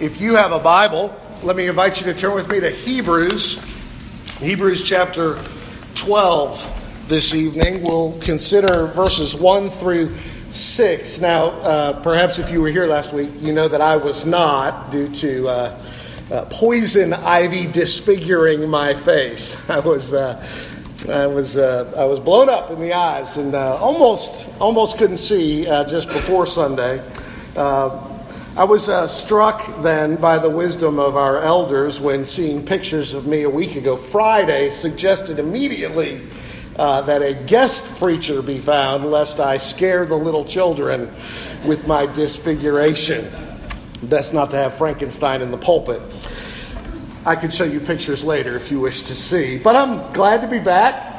If you have a Bible, let me invite you to turn with me to Hebrews, Hebrews chapter 12 this evening. We'll consider verses 1 through 6. Now, uh, perhaps if you were here last week, you know that I was not due to uh, uh, poison ivy disfiguring my face. I was. Uh, I was uh, I was blown up in the eyes and uh, almost almost couldn't see just before Sunday. I was uh, struck then by the wisdom of our elders when seeing pictures of me a week ago. Friday suggested immediately uh, that a guest preacher be found, lest I scare the little children with my disfiguration. Best not to have Frankenstein in the pulpit. I could show you pictures later if you wish to see. But I'm glad to be back.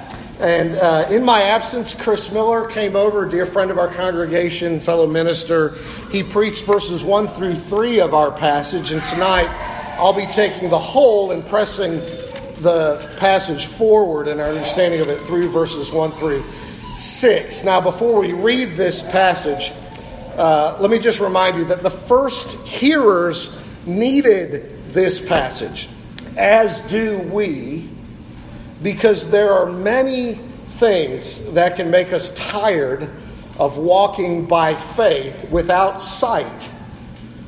And uh, in my absence, Chris Miller came over, dear friend of our congregation, fellow minister. He preached verses 1 through 3 of our passage. And tonight, I'll be taking the whole and pressing the passage forward and our understanding of it through verses 1 through 6. Now, before we read this passage, uh, let me just remind you that the first hearers needed this passage, as do we because there are many things that can make us tired of walking by faith without sight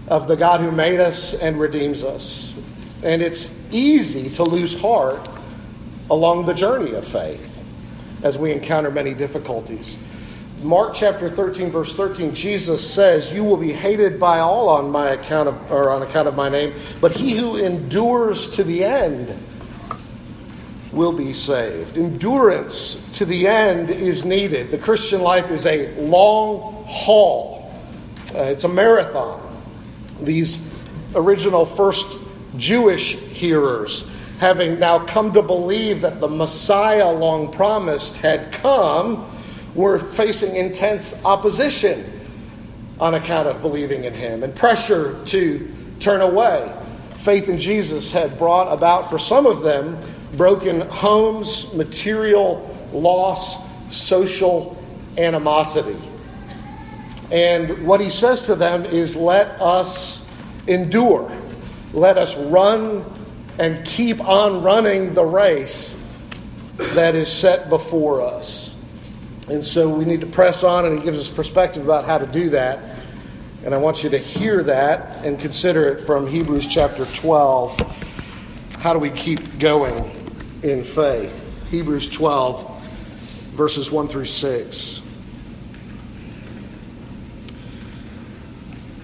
of the God who made us and redeems us. And it's easy to lose heart along the journey of faith as we encounter many difficulties. Mark chapter 13 verse 13 Jesus says you will be hated by all on my account of or on account of my name but he who endures to the end will be saved. Endurance to the end is needed. The Christian life is a long haul, uh, it's a marathon. These original first Jewish hearers, having now come to believe that the Messiah long promised had come, were facing intense opposition on account of believing in him and pressure to turn away. Faith in Jesus had brought about for some of them broken homes, material loss, social animosity. And what he says to them is let us endure. Let us run and keep on running the race that is set before us. And so we need to press on, and he gives us perspective about how to do that. And I want you to hear that and consider it from Hebrews chapter 12. How do we keep going? In faith. Hebrews 12, verses 1 through 6.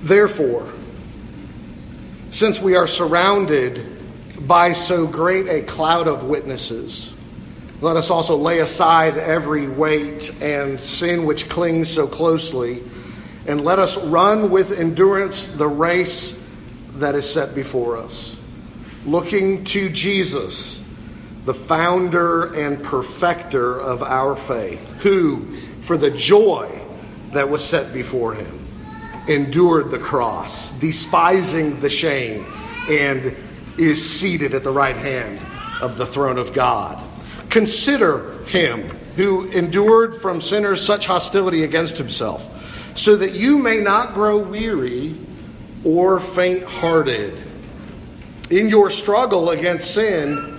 Therefore, since we are surrounded by so great a cloud of witnesses, let us also lay aside every weight and sin which clings so closely, and let us run with endurance the race that is set before us, looking to Jesus the founder and perfecter of our faith, who, for the joy that was set before him, endured the cross, despising the shame, and is seated at the right hand of the throne of God. Consider him who endured from sinners such hostility against himself, so that you may not grow weary or faint hearted. In your struggle against sin,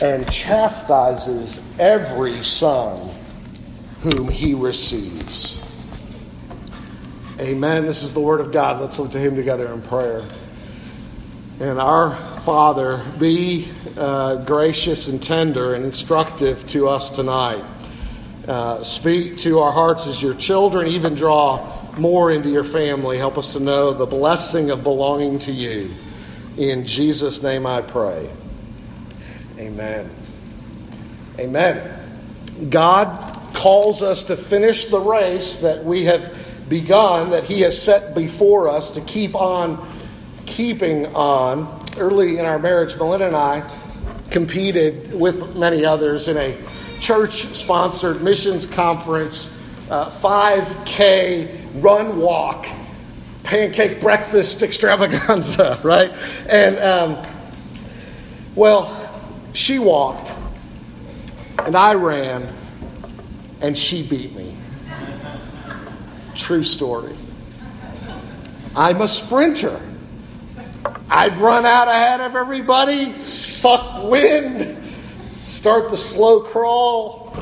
and chastises every son whom he receives. Amen. This is the word of God. Let's look to him together in prayer. And our Father, be uh, gracious and tender and instructive to us tonight. Uh, speak to our hearts as your children, even draw more into your family. Help us to know the blessing of belonging to you. In Jesus' name I pray. Amen. Amen. God calls us to finish the race that we have begun, that He has set before us to keep on keeping on. early in our marriage, Melinda and I competed with many others in a church sponsored missions conference, uh, 5K run walk, pancake breakfast extravaganza, right? And, um, well, she walked, and I ran, and she beat me. True story. I'm a sprinter. I'd run out ahead of everybody, suck wind, start the slow crawl.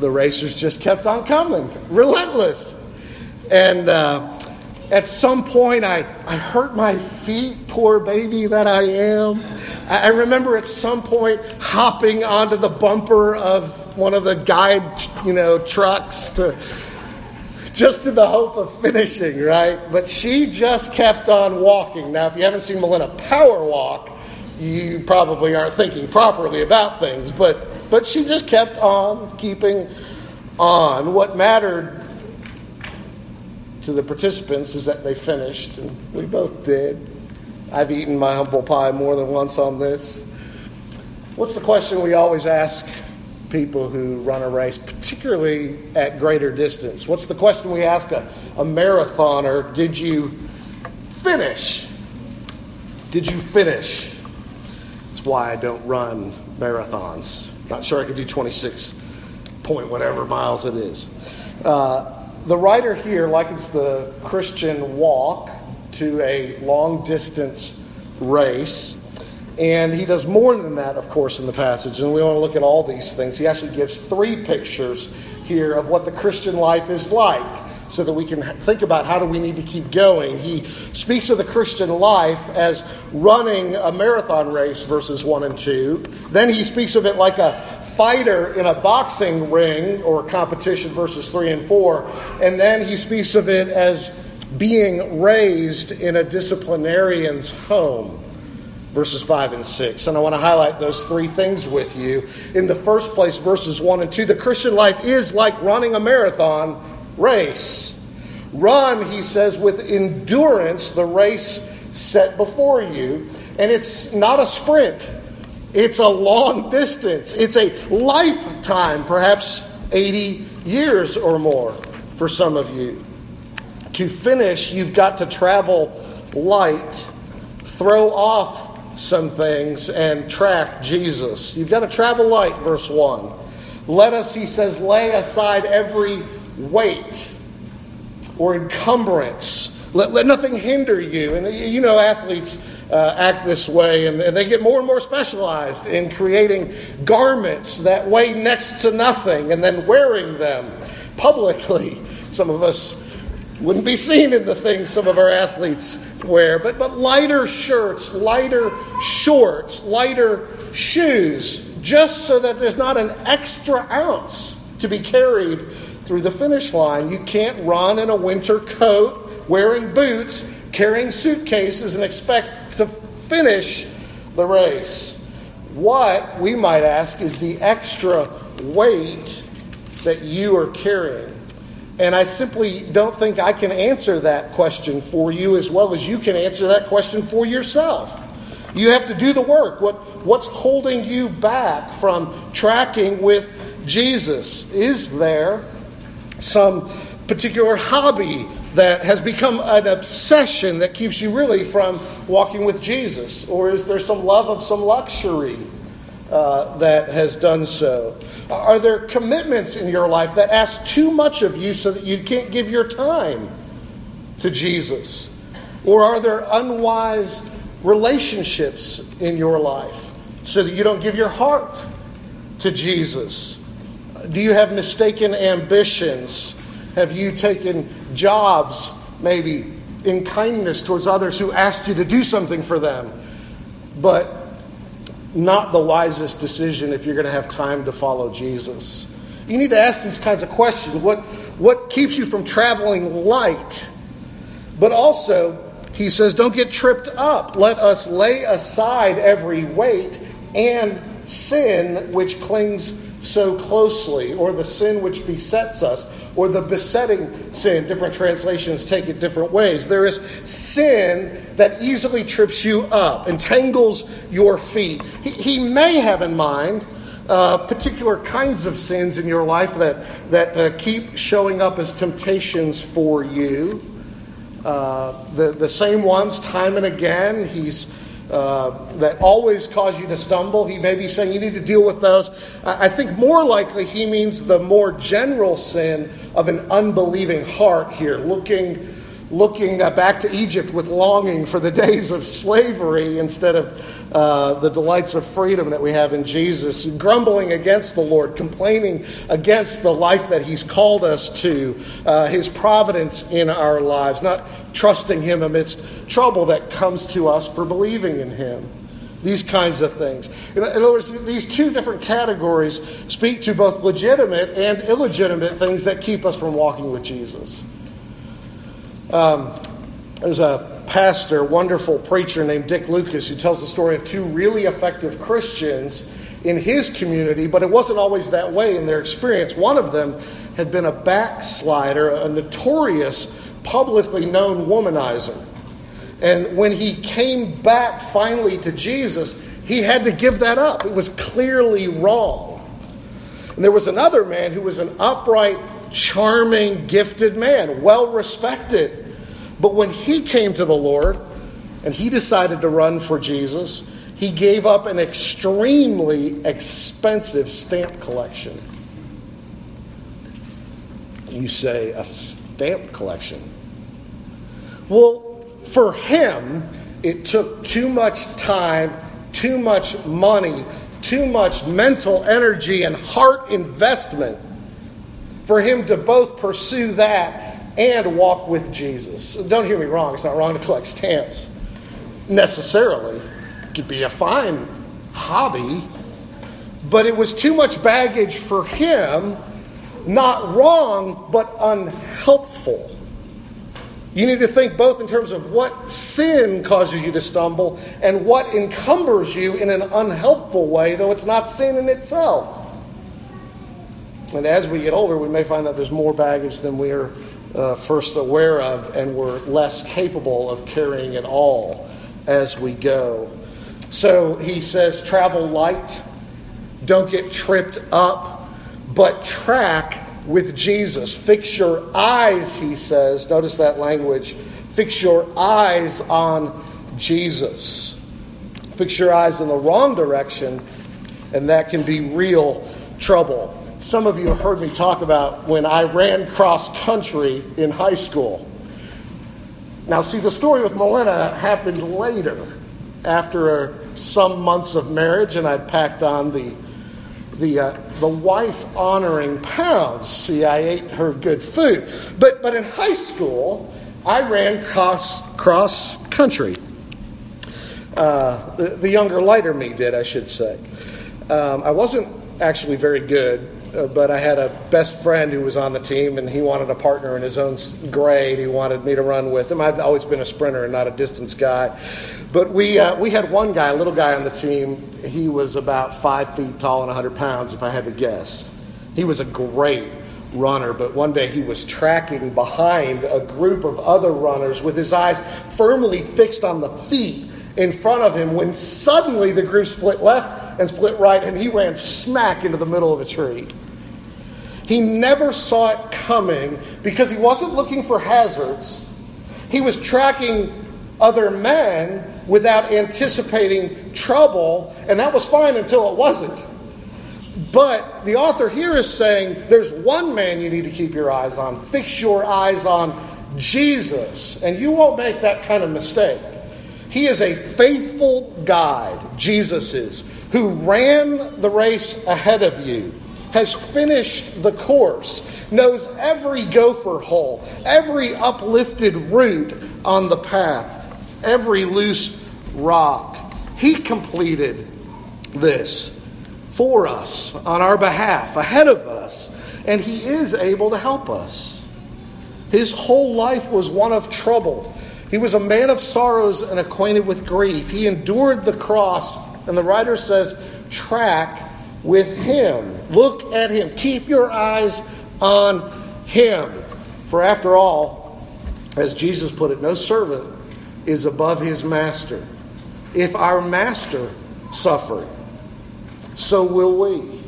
The racers just kept on coming, relentless. And uh, at some point, I, I hurt my feet, poor baby that I am. I, remember at some point hopping onto the bumper of one of the guide, you know, trucks to just in the hope of finishing, right? But she just kept on walking. Now, if you haven't seen Melinda power walk, you probably aren't thinking properly about things, but but she just kept on keeping on. What mattered to the participants is that they finished, and we both did. I've eaten my humble pie more than once on this. What's the question we always ask people who run a race, particularly at greater distance. What's the question we ask a, a marathoner? Did you finish? Did you finish? That's why I don't run marathons. Not sure I could do 26 point whatever miles it is. Uh, the writer here likens the Christian walk to a long distance race. And he does more than that, of course, in the passage. And we want to look at all these things. He actually gives three pictures here of what the Christian life is like so that we can think about how do we need to keep going. He speaks of the Christian life as running a marathon race, verses 1 and 2. Then he speaks of it like a fighter in a boxing ring or competition, verses 3 and 4. And then he speaks of it as being raised in a disciplinarian's home verses 5 and 6. And I want to highlight those three things with you. In the first place, verses 1 and 2, the Christian life is like running a marathon race. Run, he says, with endurance the race set before you. And it's not a sprint, it's a long distance, it's a lifetime, perhaps 80 years or more for some of you. To finish, you've got to travel light, throw off some things and track Jesus. You've got to travel light, verse 1. Let us, he says, lay aside every weight or encumbrance. Let, let nothing hinder you. And you know, athletes uh, act this way, and, and they get more and more specialized in creating garments that weigh next to nothing and then wearing them publicly. Some of us wouldn't be seen in the things some of our athletes wear, but, but lighter shirts, lighter shorts, lighter shoes, just so that there's not an extra ounce to be carried through the finish line. You can't run in a winter coat, wearing boots, carrying suitcases, and expect to finish the race. What, we might ask, is the extra weight that you are carrying? And I simply don't think I can answer that question for you as well as you can answer that question for yourself. You have to do the work. What, what's holding you back from tracking with Jesus? Is there some particular hobby that has become an obsession that keeps you really from walking with Jesus? Or is there some love of some luxury uh, that has done so? Are there commitments in your life that ask too much of you so that you can't give your time to Jesus? Or are there unwise relationships in your life so that you don't give your heart to Jesus? Do you have mistaken ambitions? Have you taken jobs, maybe, in kindness towards others who asked you to do something for them, but not the wisest decision if you're going to have time to follow Jesus. You need to ask these kinds of questions. What, what keeps you from traveling light? But also, he says, don't get tripped up. Let us lay aside every weight and sin which clings so closely, or the sin which besets us, or the besetting sin. Different translations take it different ways. There is sin that easily trips you up, entangles your feet. He, he may have in mind uh, particular kinds of sins in your life that, that uh, keep showing up as temptations for you. Uh, the, the same ones, time and again, he's uh, that always cause you to stumble. He may be saying you need to deal with those. I think more likely he means the more general sin of an unbelieving heart here, looking looking uh, back to Egypt with longing for the days of slavery instead of uh, the delights of freedom that we have in Jesus, grumbling against the Lord, complaining against the life that He's called us to, uh, His providence in our lives, not trusting Him amidst trouble that comes to us for believing in Him. These kinds of things. In other words, these two different categories speak to both legitimate and illegitimate things that keep us from walking with Jesus. Um, there's a pastor, wonderful preacher named Dick Lucas, who tells the story of two really effective Christians in his community, but it wasn't always that way in their experience. One of them had been a backslider, a notorious, publicly known womanizer. And when he came back finally to Jesus, he had to give that up. It was clearly wrong. And there was another man who was an upright, charming, gifted man, well respected. But when he came to the Lord and he decided to run for Jesus, he gave up an extremely expensive stamp collection. You say, a stamp collection? Well, for him, it took too much time, too much money, too much mental energy and heart investment for him to both pursue that and walk with Jesus. Don't hear me wrong, it's not wrong to collect stamps necessarily. It could be a fine hobby, but it was too much baggage for him, not wrong, but unhelpful. You need to think both in terms of what sin causes you to stumble and what encumbers you in an unhelpful way, though it's not sin in itself. And as we get older, we may find that there's more baggage than we are uh, first aware of, and we're less capable of carrying it all as we go. So he says, travel light, don't get tripped up, but track with Jesus. Fix your eyes, he says. Notice that language. Fix your eyes on Jesus. Fix your eyes in the wrong direction, and that can be real trouble. Some of you have heard me talk about when I ran cross country in high school. Now, see, the story with Melinda happened later, after some months of marriage, and I'd packed on the the uh, the wife honoring pounds. See, I ate her good food, but but in high school, I ran cross cross country. Uh, the, the, younger, lighter me did, I should say. Um, I wasn't actually very good uh, but I had a best friend who was on the team, and he wanted a partner in his own grade. He wanted me to run with him. I've always been a sprinter and not a distance guy. But we, uh, we had one guy, a little guy on the team. He was about five feet tall and 100 pounds, if I had to guess. He was a great runner, but one day he was tracking behind a group of other runners with his eyes firmly fixed on the feet in front of him when suddenly the group split left and split right, and he ran smack into the middle of a tree. He never saw it coming because he wasn't looking for hazards. He was tracking other men without anticipating trouble, and that was fine until it wasn't. But the author here is saying there's one man you need to keep your eyes on. Fix your eyes on Jesus, and you won't make that kind of mistake. He is a faithful guide, Jesus is, who ran the race ahead of you, has finished the course, knows every gopher hole, every uplifted root on the path, every loose rock. He completed this for us, on our behalf, ahead of us, and He is able to help us. His whole life was one of trouble. He was a man of sorrows and acquainted with grief. He endured the cross, and the writer says, track with him. Look at him. Keep your eyes on him. For after all, as Jesus put it, no servant is above his master. If our master suffered, so will we.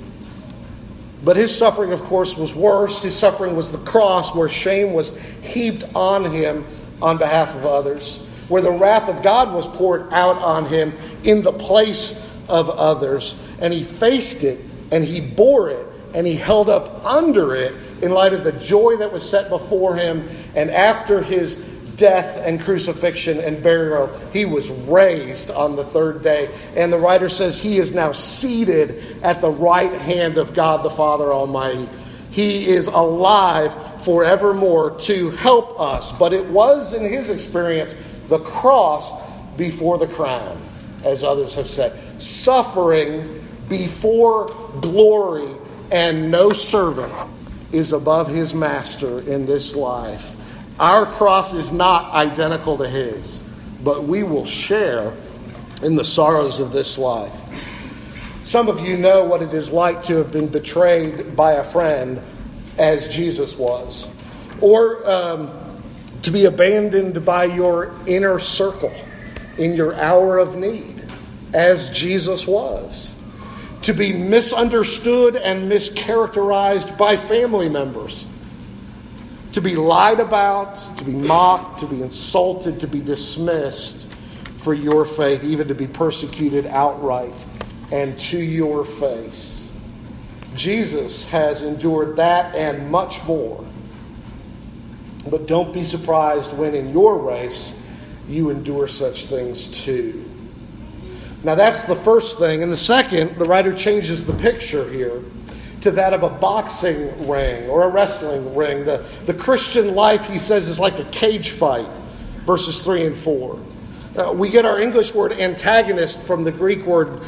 But his suffering, of course, was worse. His suffering was the cross, where shame was heaped on him on behalf of others, where the wrath of God was poured out on him in the place of others. And he faced it, and he bore it, and he held up under it in light of the joy that was set before him. And after his death and crucifixion and burial, he was raised on the third day. And the writer says he is now seated at the right hand of God the Father Almighty. He is alive forevermore to help us. But it was, in his experience, the cross before the crown, as others have said. Suffering before glory, and no servant is above his master in this life. Our cross is not identical to his, but we will share in the sorrows of this life. Some of you know what it is like to have been betrayed by a friend as Jesus was, or um, to be abandoned by your inner circle in your hour of need as Jesus was, to be misunderstood and mischaracterized by family members to be lied about, to be mocked, to be insulted, to be dismissed for your faith, even to be persecuted outright and to your face. Jesus has endured that and much more. But don't be surprised when in your race you endure such things too. Now, that's the first thing. And the second, the writer changes the picture here to that of a boxing ring or a wrestling ring. The, the Christian life, he says, is like a cage fight, verses 3 and 4. Uh, we get our English word antagonist from the Greek word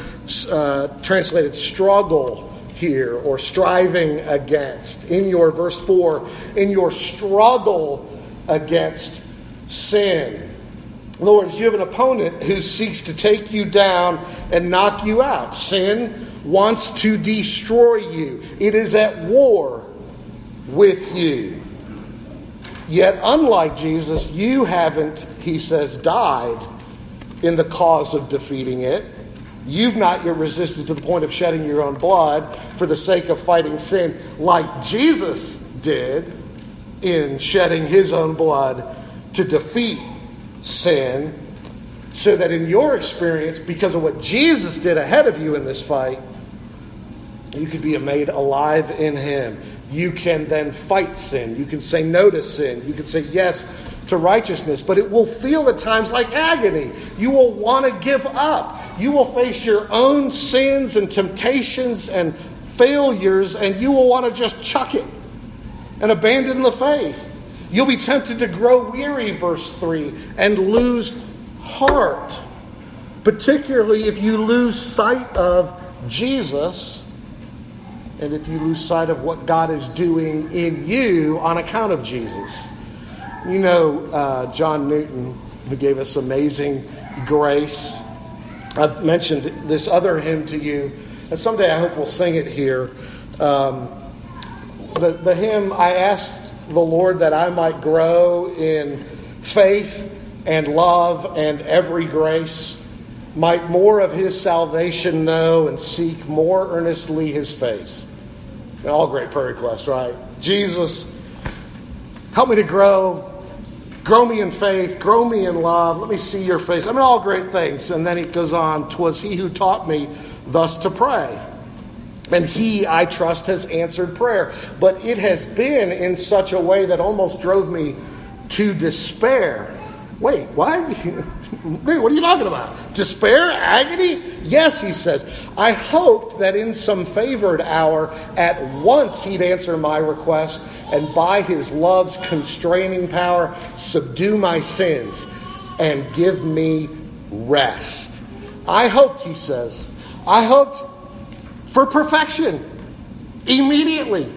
uh, translated struggle here or striving against. In your, verse 4, in your struggle against sin. In other words, you have an opponent who seeks to take you down and knock you out. Sin wants to destroy you, it is at war with you. Yet, unlike Jesus, you haven't, he says, died in the cause of defeating it. You've not yet resisted to the point of shedding your own blood for the sake of fighting sin, like Jesus did in shedding his own blood to defeat sin. So that in your experience, because of what Jesus did ahead of you in this fight, you could be made alive in Him. You can then fight sin. You can say no to sin. You can say yes to righteousness. But it will feel at times like agony. You will want to give up. You will face your own sins and temptations and failures, and you will want to just chuck it and abandon the faith. You'll be tempted to grow weary, verse 3, and lose heart, particularly if you lose sight of Jesus and if you lose sight of what God is doing in you on account of Jesus. You know, uh, John Newton, who gave us amazing grace. I've mentioned this other hymn to you, and someday I hope we'll sing it here. Um, the, the hymn, I asked the Lord that I might grow in faith and love and every grace, might more of his salvation know and seek more earnestly his face. And all great prayer requests, right? Jesus, help me to grow. Grow me in faith, grow me in love. Let me see your face. I mean, all great things. And then he goes on, Twas he who taught me thus to pray. And he, I trust, has answered prayer. But it has been in such a way that almost drove me to despair. Wait, why? Wait, what are you talking about? Despair? Agony? Yes, he says. I hoped that in some favored hour at once he'd answer my request and by his love's constraining power subdue my sins and give me rest. I hoped, he says, I hoped for perfection immediately,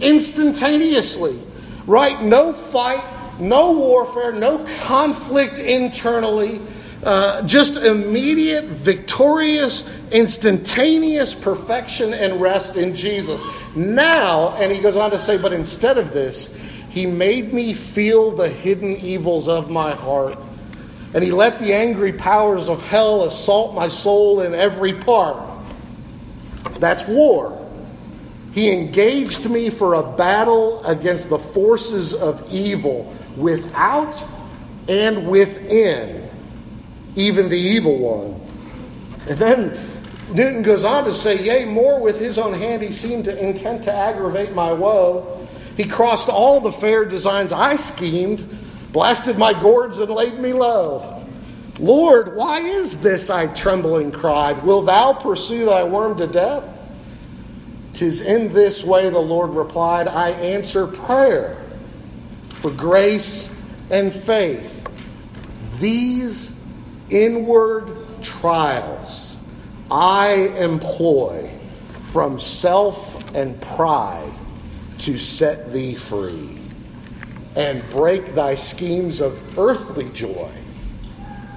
instantaneously, right? No fight, no warfare, no conflict internally, uh, just immediate, victorious, instantaneous perfection and rest in Jesus. Now, and he goes on to say, but instead of this, he made me feel the hidden evils of my heart. And he let the angry powers of hell assault my soul in every part. That's war. He engaged me for a battle against the forces of evil without and within, even the evil one. And then Newton goes on to say, Yea, more with his own hand he seemed to intend to aggravate my woe. He crossed all the fair designs I schemed, blasted my gourds, and laid me low. Lord, why is this? I trembling cried. Will thou pursue thy worm to death? Tis in this way, the Lord replied, I answer prayer for grace and faith. These inward trials I employ from self and pride to set thee free and break thy schemes of earthly joy,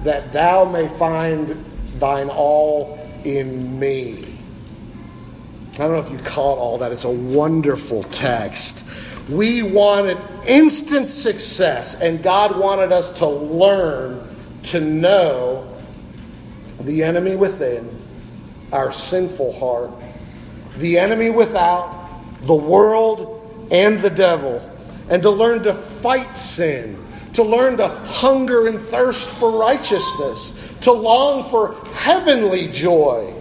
that thou may find thine all in me. I don't know if you caught all that. It's a wonderful text. We wanted instant success, and God wanted us to learn to know the enemy within, our sinful heart, the enemy without, the world, and the devil, and to learn to fight sin, to learn to hunger and thirst for righteousness, to long for heavenly joy,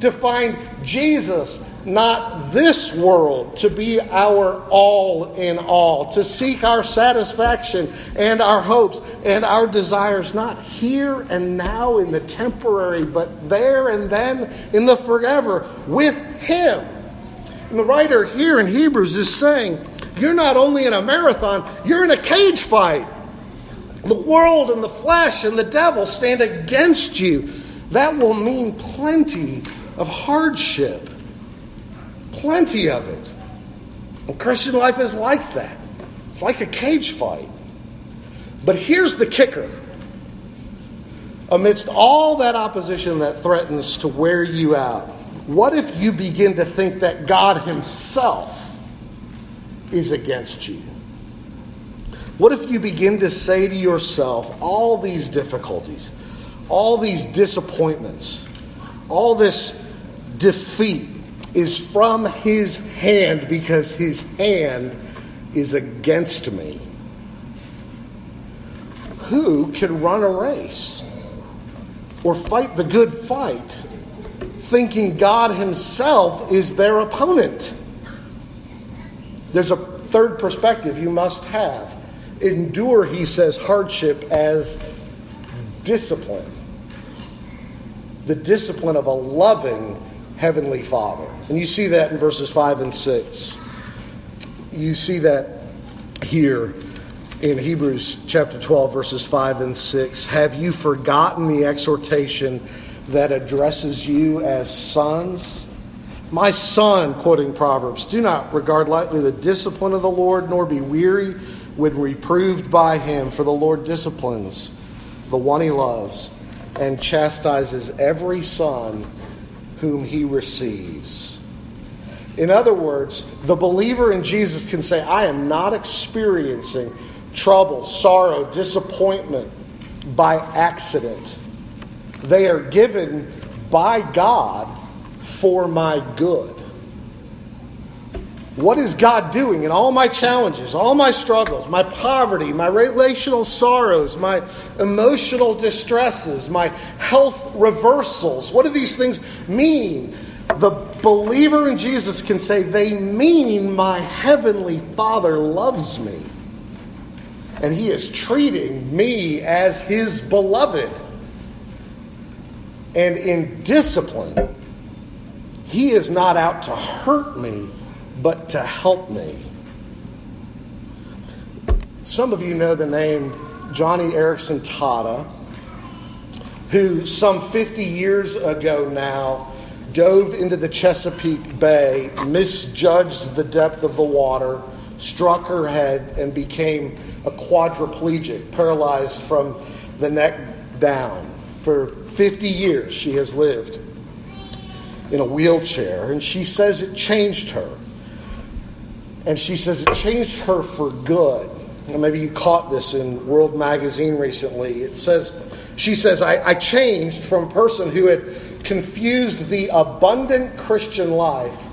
to find Jesus, not this world, to be our all in all, to seek our satisfaction and our hopes and our desires, not here and now in the temporary, but there and then in the forever with Him. And the writer here in Hebrews is saying, You're not only in a marathon, you're in a cage fight. The world and the flesh and the devil stand against you. That will mean plenty of hardship. Plenty of it. And Christian life is like that. It's like a cage fight. But here's the kicker. Amidst all that opposition that threatens to wear you out, what if you begin to think that God Himself is against you? What if you begin to say to yourself, all these difficulties, all these disappointments, all this defeat is from His hand because His hand is against me? Who can run a race or fight the good fight thinking God Himself is their opponent? There's a third perspective you must have. Endure, he says, hardship as discipline. The discipline of a loving Heavenly Father. And you see that in verses 5 and 6. You see that here in Hebrews chapter 12, verses 5 and 6. Have you forgotten the exhortation that addresses you as sons? My son, quoting Proverbs, do not regard lightly the discipline of the Lord, nor be weary when reproved by him, for the Lord disciplines the one he loves and chastises every son whom he receives. In other words, the believer in Jesus can say, I am not experiencing trouble, sorrow, disappointment by accident. They are given by God for my good. What is God doing in all my challenges, all my struggles, my poverty, my relational sorrows, my emotional distresses, my health reversals? What do these things mean? The believer in Jesus can say, They mean my heavenly Father loves me. And he is treating me as his beloved. And in discipline, he is not out to hurt me but to help me. Some of you know the name Joni Eareckson Tada, who some 50 years ago now dove into the Chesapeake Bay, misjudged the depth of the water, struck her head, and became a quadriplegic, paralyzed from the neck down. For 50 years, she has lived in a wheelchair, and she says it changed her. And she says it changed her for good. And maybe you caught this in World Magazine recently. It says, she says, I, I changed from a person who had confused the abundant Christian life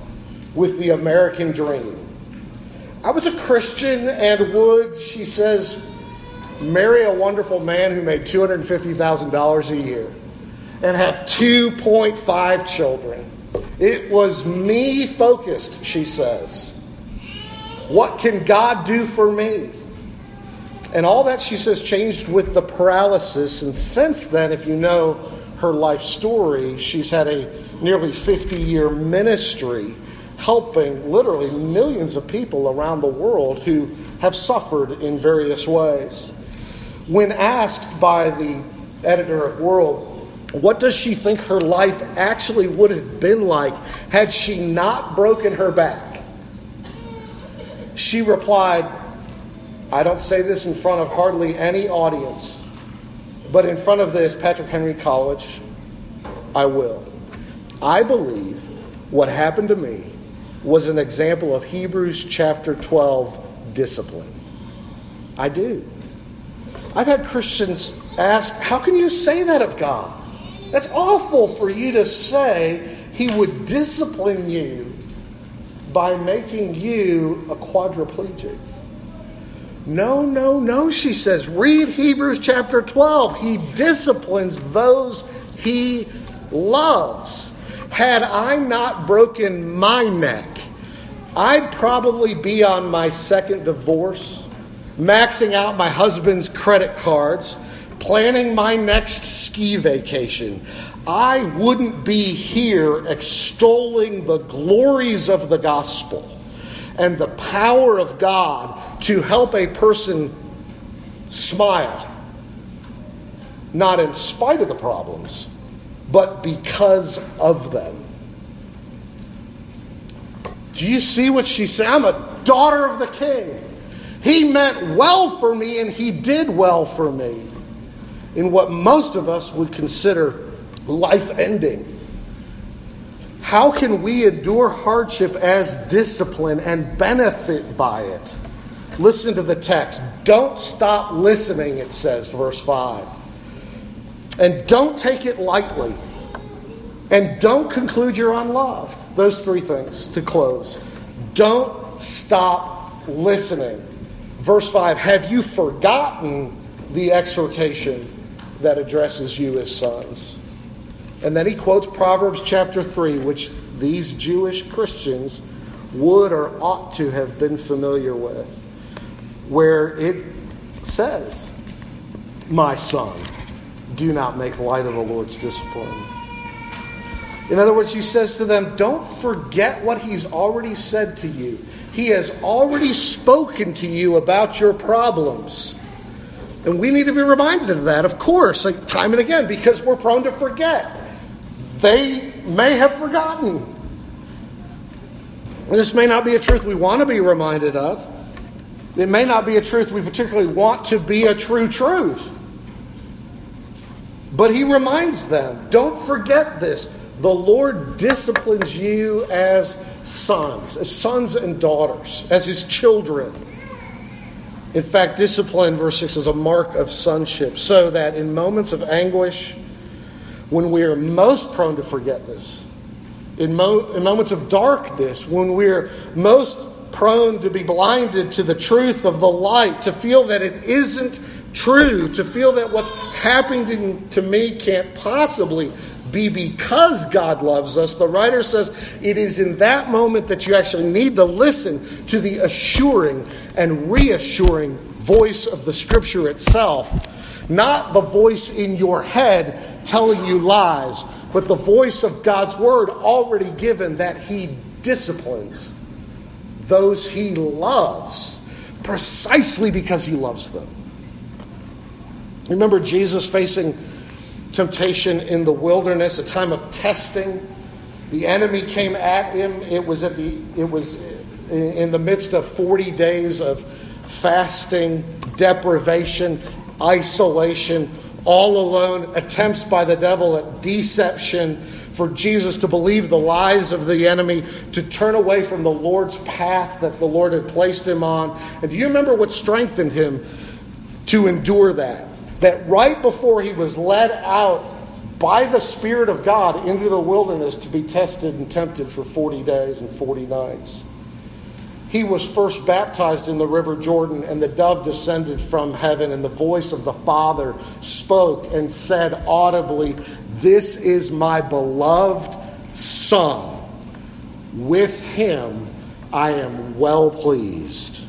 with the American dream. I was a Christian and would, she says, marry a wonderful man who made $250,000 a year and have 2.5 children. It was me focused, she says. What can God do for me? And all that, she says, changed with the paralysis. And since then, if you know her life story, she's had a nearly 50 year ministry helping literally millions of people around the world who have suffered in various ways. When asked by the editor of World, what does she think her life actually would have been like had she not broken her back? She replied, I don't say this in front of hardly any audience, but in front of this Patrick Henry College, I will. I believe what happened to me was an example of Hebrews chapter 12 discipline. I do. I've had Christians ask, How can you say that of God? That's awful for you to say He would discipline you by making you a quadriplegic. No, no, no, she says. Read Hebrews chapter 12. He disciplines those he loves. Had I not broken my neck, I'd probably be on my second divorce, maxing out my husband's credit cards, planning my next ski vacation. I wouldn't be here extolling the glories of the gospel and the power of God to help a person smile, not in spite of the problems, but because of them. Do you see what she said? I'm a daughter of the king. He meant well for me, and he did well for me in what most of us would consider life ending. How can we endure hardship as discipline and benefit by it? Listen to the text. Don't stop listening, it says, verse 5. And don't take it lightly. And don't conclude you're unloved. Those three things to close. Don't stop listening. Verse 5 Have you forgotten the exhortation that addresses you as sons? And then he quotes Proverbs chapter 3, which these Jewish Christians would or ought to have been familiar with, where it says, My son, do not make light of the Lord's discipline in other words, he says to them, Don't forget what he's already said to you. He has already spoken to you about your problems. And we need to be reminded of that, of course, like time and again, because we're prone to forget. They may have forgotten. This may not be a truth we want to be reminded of. It may not be a truth we particularly want to be a true truth. But he reminds them don't forget this. The Lord disciplines you as sons, as sons and daughters, as his children. In fact, discipline, verse 6, is a mark of sonship, so that in moments of anguish, when we are most prone to forget this, in, mo- in moments of darkness, when we're most prone to be blinded to the truth of the light, to feel that it isn't true, to feel that what's happening to me can't possibly be because God loves us. The writer says it is in that moment that you actually need to listen to the assuring and reassuring voice of the Scripture itself, not the voice in your head telling you lies, but the voice of God's Word already given that He disciplines those He loves precisely because He loves them. Remember Jesus facing temptation in the wilderness, a time of testing. The enemy came at him. It was at the it was in the midst of 40 days of fasting, deprivation, isolation, all alone, attempts by the devil at deception for Jesus to believe the lies of the enemy, to turn away from the Lord's path that the Lord had placed him on. And do you remember what strengthened him to endure that? That right before he was led out by the Spirit of God into the wilderness to be tested and tempted for 40 days and 40 nights he was first baptized in the river Jordan, and the dove descended from heaven, and the voice of the Father spoke and said audibly, This is my beloved Son. With him I am well pleased.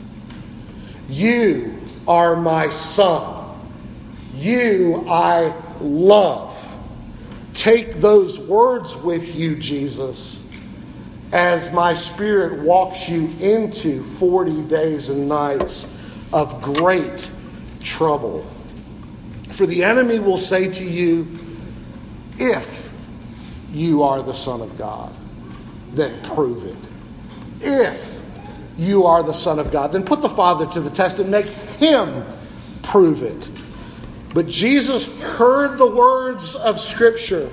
You are my Son. You I love. Take those words with you, Jesus as my spirit walks you into 40 days and nights of great trouble. For the enemy will say to you, if you are the Son of God, then prove it. If you are the Son of God, then put the Father to the test and make him prove it. But Jesus heard the words of Scripture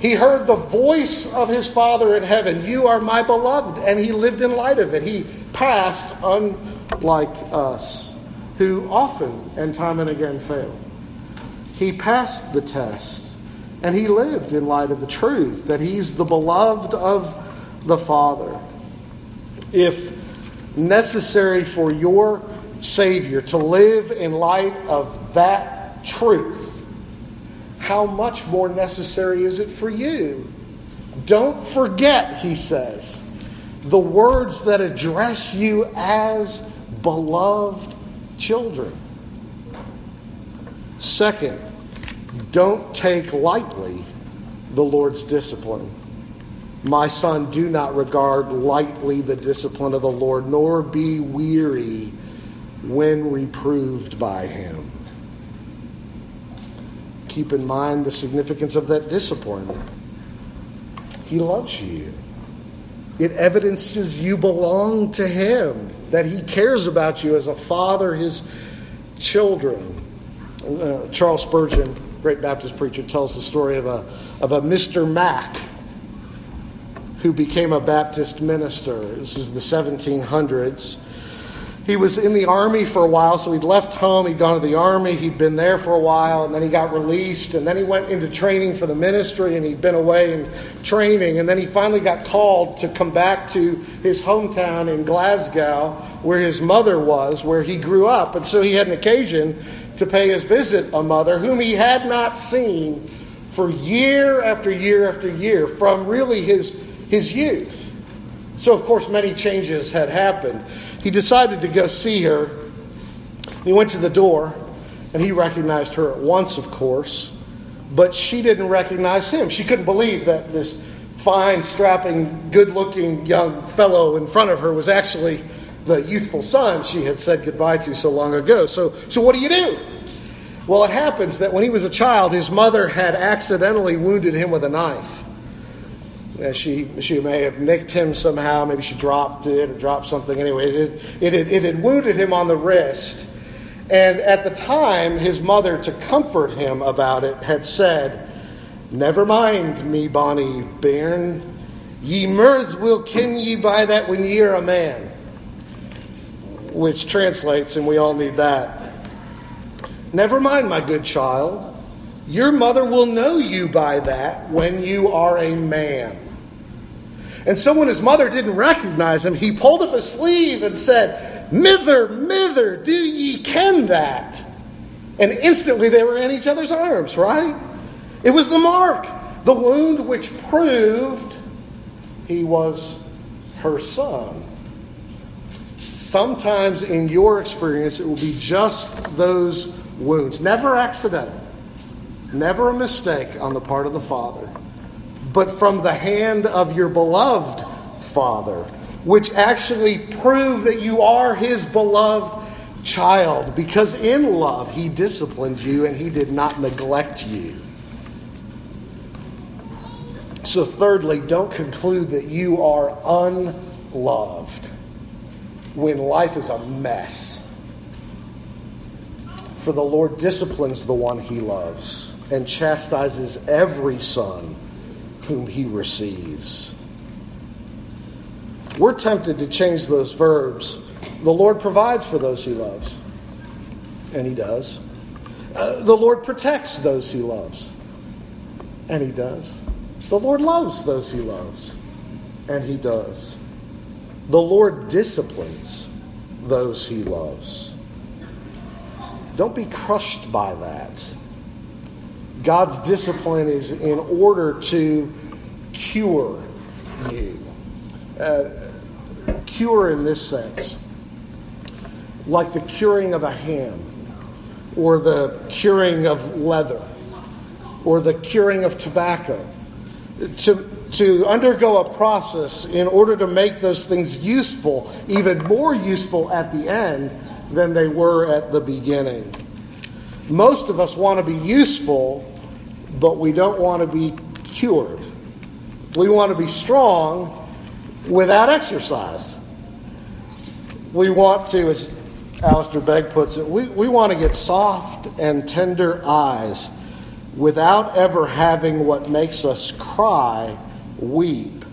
he heard the voice of his Father in heaven, You are my beloved, and he lived in light of it. He passed, unlike us, who often and time and again fail. He passed the test, and he lived in light of the truth that he's the beloved of the Father. If necessary for your Savior to live in light of that truth, how much more necessary is it for you? Don't forget, he says, the words that address you as beloved children. Second, don't take lightly the Lord's discipline. My son, do not regard lightly the discipline of the Lord, nor be weary when reproved by him keep in mind the significance of that discipline. He loves you. It evidences you belong to Him, that He cares about you as a father, His children. Uh, Charles Spurgeon, great Baptist preacher, tells the story of a, of a Mr. Mack who became a Baptist minister. This is the 1700s he was in the army for a while, so he'd left home, he'd gone to the army, he'd been there for a while, and then he got released, and then he went into training for the ministry, and he'd been away in training, and then he finally got called to come back to his hometown in Glasgow, where his mother was, where he grew up, and so he had an occasion to pay his visit a mother whom he had not seen for year after year after year from really his, his youth. So, of course, many changes had happened he decided to go see her. He went to the door, and he recognized her at once, of course, but she didn't recognize him. She couldn't believe that this fine, strapping, good looking young fellow in front of her was actually the youthful son she had said goodbye to so long ago. So, so what do you do? Well, it happens that when he was a child, his mother had accidentally wounded him with a knife. Uh, she she may have nicked him somehow. Maybe she dropped it or dropped something. Anyway, it, it, it, it had wounded him on the wrist. And at the time, his mother, to comfort him about it, had said, Never mind me, Bonnie bairn. Ye mirth will ken ye by that when ye are a man. Which translates, and we all need that. Never mind, my good child. Your mother will know you by that when you are a man. And so when his mother didn't recognize him, he pulled up his sleeve and said, Mither, mither, do ye ken that? And instantly they were in each other's arms, right? It was the mark, the wound which proved he was her son. Sometimes in your experience, it will be just those wounds, never accidental, never a mistake on the part of the Father but from the hand of your beloved Father, which actually prove that you are his beloved child, because in love he disciplined you and he did not neglect you. So, thirdly, don't conclude that you are unloved when life is a mess. For the Lord disciplines the one he loves and chastises every son whom he receives. We're tempted to change those verbs. The Lord provides for those he loves, and he does. Uh, the Lord protects those he loves, and he does. The Lord loves those he loves, and he does. The Lord disciplines those he loves. Don't be crushed by that. God's discipline is in order to cure you. Uh, cure in this sense, like the curing of a ham, or the curing of leather, or the curing of tobacco. To, to undergo a process in order to make those things useful, even more useful at the end than they were at the beginning. Most of us want to be useful, but we don't want to be cured. We want to be strong without exercise. We want to, as Alistair Begg puts it, we, we want to get soft and tender eyes without ever having what makes us cry, weep,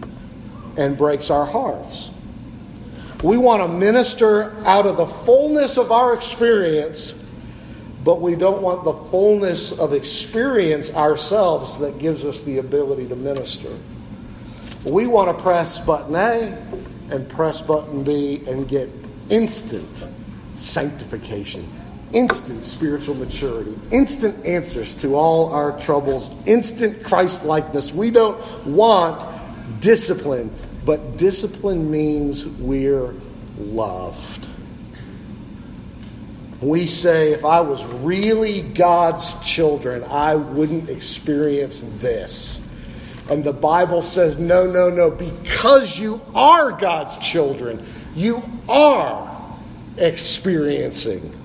and breaks our hearts. We want to minister out of the fullness of our experience, but we don't want the fullness of experience ourselves that gives us the ability to minister. We want to press button A and press button B and get instant sanctification, instant spiritual maturity, instant answers to all our troubles, instant Christ likeness. We don't want discipline, but discipline means we're loved. We say, if I was really God's children, I wouldn't experience this. And the Bible says, no, no, no, because you are God's children, you are experiencing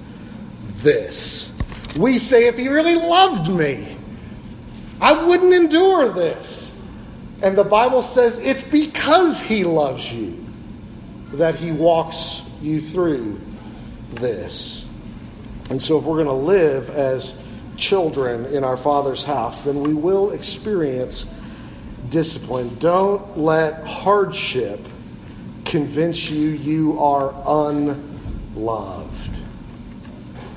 this. We say, if He really loved me, I wouldn't endure this. And the Bible says it's because He loves you that He walks you through this. And so, if we're going to live as children in our Father's house, then we will experience discipline. Don't let hardship convince you you are unloved.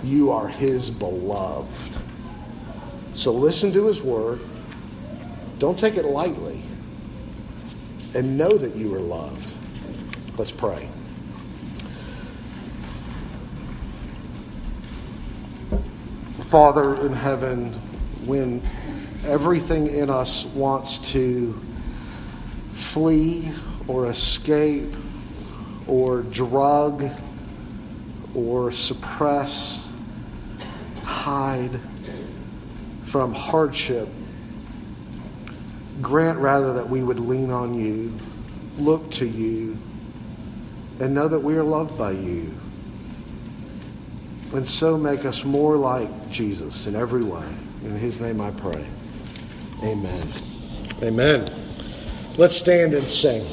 You are His beloved. So listen to His word. Don't take it lightly. And know that you are loved. Let's pray. Father in heaven, when everything in us wants to flee or escape or drug or suppress, hide from hardship. Grant rather that we would lean on you, look to you, and know that we are loved by you. And so make us more like Jesus in every way. In his name I pray. Amen. Amen. Let's stand and sing.